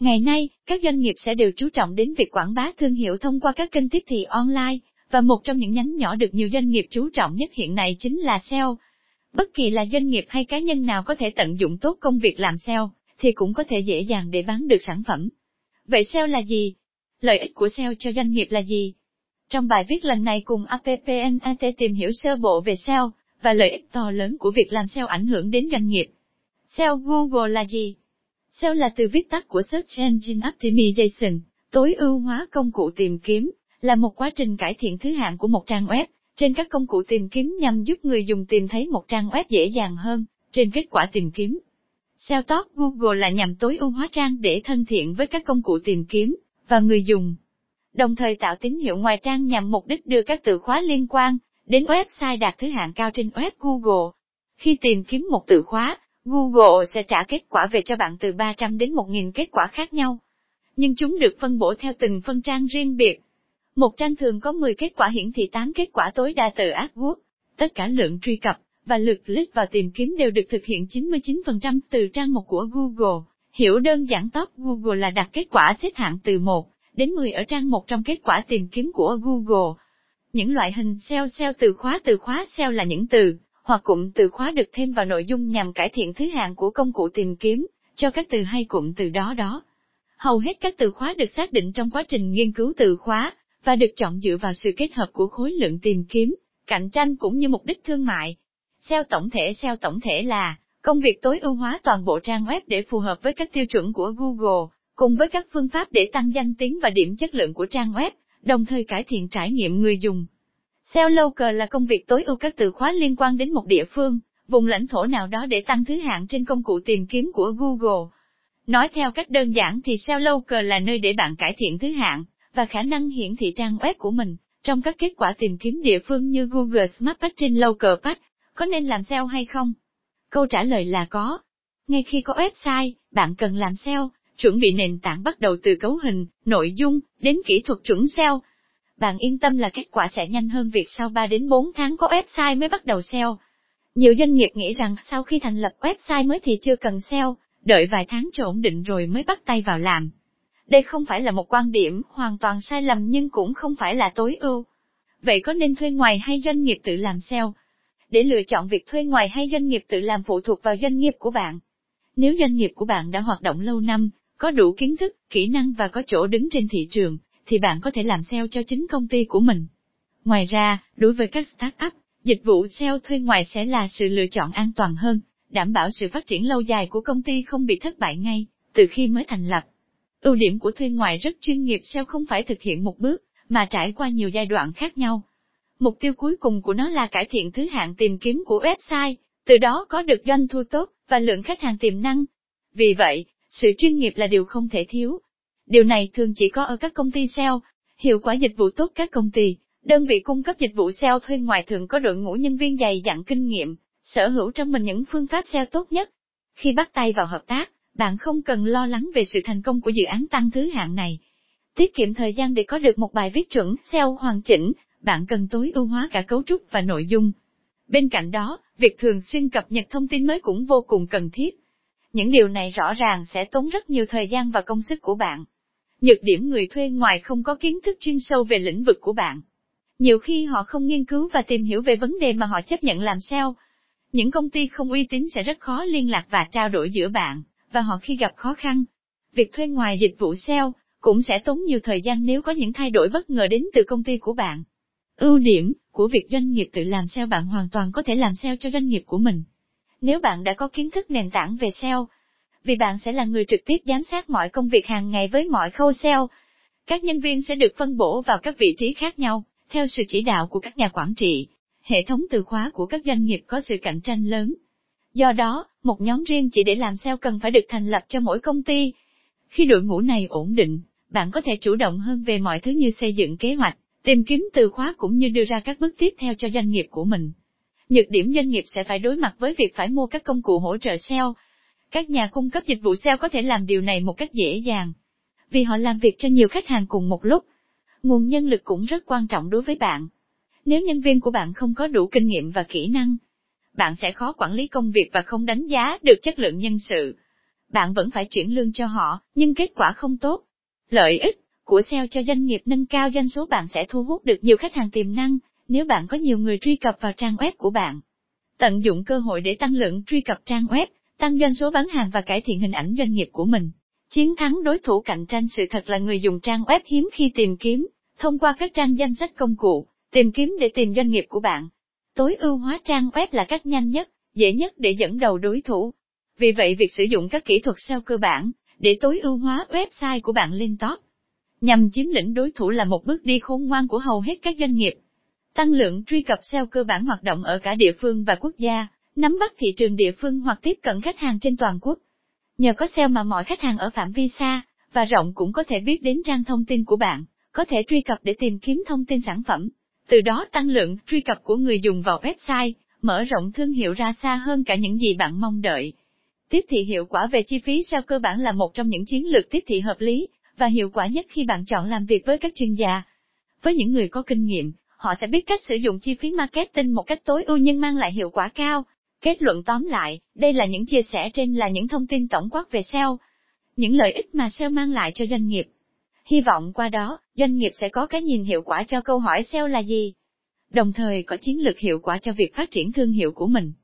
Ngày nay, các doanh nghiệp sẽ đều chú trọng đến việc quảng bá thương hiệu thông qua các kênh tiếp thị online, và một trong những nhánh nhỏ được nhiều doanh nghiệp chú trọng nhất hiện nay chính là SEO. Bất kỳ là doanh nghiệp hay cá nhân nào có thể tận dụng tốt công việc làm SEO, thì cũng có thể dễ dàng để bán được sản phẩm. Vậy SEO là gì? Lợi ích của SEO cho doanh nghiệp là gì? Trong bài viết lần này cùng APPNAT tìm hiểu sơ bộ về SEO, và lợi ích to lớn của việc làm SEO ảnh hưởng đến doanh nghiệp. SEO Google là gì? SEO là từ viết tắt của Search Engine Optimization, tối ưu hóa công cụ tìm kiếm, là một quá trình cải thiện thứ hạng của một trang web trên các công cụ tìm kiếm nhằm giúp người dùng tìm thấy một trang web dễ dàng hơn trên kết quả tìm kiếm. SEO Top Google là nhằm tối ưu hóa trang để thân thiện với các công cụ tìm kiếm và người dùng. Đồng thời tạo tín hiệu ngoài trang nhằm mục đích đưa các từ khóa liên quan đến website đạt thứ hạng cao trên web Google. Khi tìm kiếm một từ khóa, Google sẽ trả kết quả về cho bạn từ 300 đến 1.000 kết quả khác nhau. Nhưng chúng được phân bổ theo từng phân trang riêng biệt. Một trang thường có 10 kết quả hiển thị 8 kết quả tối đa từ AdWords. Tất cả lượng truy cập và lượt click vào tìm kiếm đều được thực hiện 99% từ trang một của Google. Hiểu đơn giản top, Google là đặt kết quả xếp hạng từ 1 đến 10 ở trang một trong kết quả tìm kiếm của Google. Những loại hình SEO SEO từ khóa từ khóa SEO là những từ hoặc cụm từ khóa được thêm vào nội dung nhằm cải thiện thứ hạng của công cụ tìm kiếm cho các từ hay cụm từ đó đó. Hầu hết các từ khóa được xác định trong quá trình nghiên cứu từ khóa và được chọn dựa vào sự kết hợp của khối lượng tìm kiếm, cạnh tranh cũng như mục đích thương mại. SEO tổng thể SEO tổng thể là công việc tối ưu hóa toàn bộ trang web để phù hợp với các tiêu chuẩn của Google, cùng với các phương pháp để tăng danh tiếng và điểm chất lượng của trang web, đồng thời cải thiện trải nghiệm người dùng. SEO local là công việc tối ưu các từ khóa liên quan đến một địa phương, vùng lãnh thổ nào đó để tăng thứ hạng trên công cụ tìm kiếm của Google. Nói theo cách đơn giản thì SEO local là nơi để bạn cải thiện thứ hạng và khả năng hiển thị trang web của mình trong các kết quả tìm kiếm địa phương như Google Smart Page trên Local Page. Có nên làm SEO hay không? Câu trả lời là có. Ngay khi có website, bạn cần làm SEO, chuẩn bị nền tảng bắt đầu từ cấu hình, nội dung, đến kỹ thuật chuẩn SEO. Bạn yên tâm là kết quả sẽ nhanh hơn việc sau 3 đến 4 tháng có website mới bắt đầu SEO. Nhiều doanh nghiệp nghĩ rằng sau khi thành lập website mới thì chưa cần SEO, đợi vài tháng cho ổn định rồi mới bắt tay vào làm. Đây không phải là một quan điểm hoàn toàn sai lầm nhưng cũng không phải là tối ưu. Vậy có nên thuê ngoài hay doanh nghiệp tự làm SEO? Để lựa chọn việc thuê ngoài hay doanh nghiệp tự làm phụ thuộc vào doanh nghiệp của bạn. Nếu doanh nghiệp của bạn đã hoạt động lâu năm, có đủ kiến thức, kỹ năng và có chỗ đứng trên thị trường, thì bạn có thể làm SEO cho chính công ty của mình. Ngoài ra, đối với các startup, dịch vụ SEO thuê ngoài sẽ là sự lựa chọn an toàn hơn, đảm bảo sự phát triển lâu dài của công ty không bị thất bại ngay từ khi mới thành lập. Ưu điểm của thuê ngoài rất chuyên nghiệp SEO không phải thực hiện một bước, mà trải qua nhiều giai đoạn khác nhau. Mục tiêu cuối cùng của nó là cải thiện thứ hạng tìm kiếm của website, từ đó có được doanh thu tốt và lượng khách hàng tiềm năng. Vì vậy, sự chuyên nghiệp là điều không thể thiếu. Điều này thường chỉ có ở các công ty SEO, hiệu quả dịch vụ tốt các công ty, đơn vị cung cấp dịch vụ SEO thuê ngoài thường có đội ngũ nhân viên dày dặn kinh nghiệm, sở hữu trong mình những phương pháp SEO tốt nhất. Khi bắt tay vào hợp tác, bạn không cần lo lắng về sự thành công của dự án tăng thứ hạng này. Tiết kiệm thời gian để có được một bài viết chuẩn SEO hoàn chỉnh, bạn cần tối ưu hóa cả cấu trúc và nội dung. Bên cạnh đó, việc thường xuyên cập nhật thông tin mới cũng vô cùng cần thiết. Những điều này rõ ràng sẽ tốn rất nhiều thời gian và công sức của bạn. Nhược điểm người thuê ngoài không có kiến thức chuyên sâu về lĩnh vực của bạn. Nhiều khi họ không nghiên cứu và tìm hiểu về vấn đề mà họ chấp nhận làm SEO. Những công ty không uy tín sẽ rất khó liên lạc và trao đổi giữa bạn và họ khi gặp khó khăn. Việc thuê ngoài dịch vụ SEO cũng sẽ tốn nhiều thời gian nếu có những thay đổi bất ngờ đến từ công ty của bạn. Ưu điểm của việc doanh nghiệp tự làm SEO bạn hoàn toàn có thể làm SEO cho doanh nghiệp của mình. Nếu bạn đã có kiến thức nền tảng về SEO, vì bạn sẽ là người trực tiếp giám sát mọi công việc hàng ngày với mọi khâu SEO. Các nhân viên sẽ được phân bổ vào các vị trí khác nhau, theo sự chỉ đạo của các nhà quản trị. Hệ thống từ khóa của các doanh nghiệp có sự cạnh tranh lớn, Do đó, một nhóm riêng chỉ để làm SEO cần phải được thành lập cho mỗi công ty. Khi đội ngũ này ổn định, bạn có thể chủ động hơn về mọi thứ như xây dựng kế hoạch, tìm kiếm từ khóa cũng như đưa ra các bước tiếp theo cho doanh nghiệp của mình. Nhược điểm doanh nghiệp sẽ phải đối mặt với việc phải mua các công cụ hỗ trợ SEO. Các nhà cung cấp dịch vụ SEO có thể làm điều này một cách dễ dàng, vì họ làm việc cho nhiều khách hàng cùng một lúc. Nguồn nhân lực cũng rất quan trọng đối với bạn. Nếu nhân viên của bạn không có đủ kinh nghiệm và kỹ năng, bạn sẽ khó quản lý công việc và không đánh giá được chất lượng nhân sự. bạn vẫn phải chuyển lương cho họ, nhưng kết quả không tốt. Lợi ích của SEO cho doanh nghiệp nâng cao doanh số bạn sẽ thu hút được nhiều khách hàng tiềm năng, nếu bạn có nhiều người truy cập vào trang web của bạn. Tận dụng cơ hội để tăng lượng truy cập trang web, tăng doanh số bán hàng và cải thiện hình ảnh doanh nghiệp của mình. Chiến thắng đối thủ cạnh tranh sự thật là người dùng trang web hiếm khi tìm kiếm, thông qua các trang danh sách công cụ, tìm kiếm để tìm doanh nghiệp của bạn. Tối ưu hóa trang web là cách nhanh nhất, dễ nhất để dẫn đầu đối thủ. Vì vậy việc sử dụng các kỹ thuật SEO cơ bản, để tối ưu hóa website của bạn lên top, nhằm chiếm lĩnh đối thủ là một bước đi khôn ngoan của hầu hết các doanh nghiệp. Tăng lượng truy cập SEO cơ bản hoạt động ở cả địa phương và quốc gia, nắm bắt thị trường địa phương hoặc tiếp cận khách hàng trên toàn quốc. Nhờ có SEO mà mọi khách hàng ở phạm vi xa và rộng cũng có thể biết đến trang thông tin của bạn, có thể truy cập để tìm kiếm thông tin sản phẩm. Từ đó tăng lượng truy cập của người dùng vào website, mở rộng thương hiệu ra xa hơn cả những gì bạn mong đợi. Tiếp thị hiệu quả về chi phí SEO cơ bản là một trong những chiến lược tiếp thị hợp lý và hiệu quả nhất khi bạn chọn làm việc với các chuyên gia. Với những người có kinh nghiệm, họ sẽ biết cách sử dụng chi phí marketing một cách tối ưu nhưng mang lại hiệu quả cao. Kết luận tóm lại, đây là những chia sẻ trên là những thông tin tổng quát về SEO, những lợi ích mà SEO mang lại cho doanh nghiệp. Hy vọng qua đó, doanh nghiệp sẽ có cái nhìn hiệu quả cho câu hỏi SEO là gì, đồng thời có chiến lược hiệu quả cho việc phát triển thương hiệu của mình.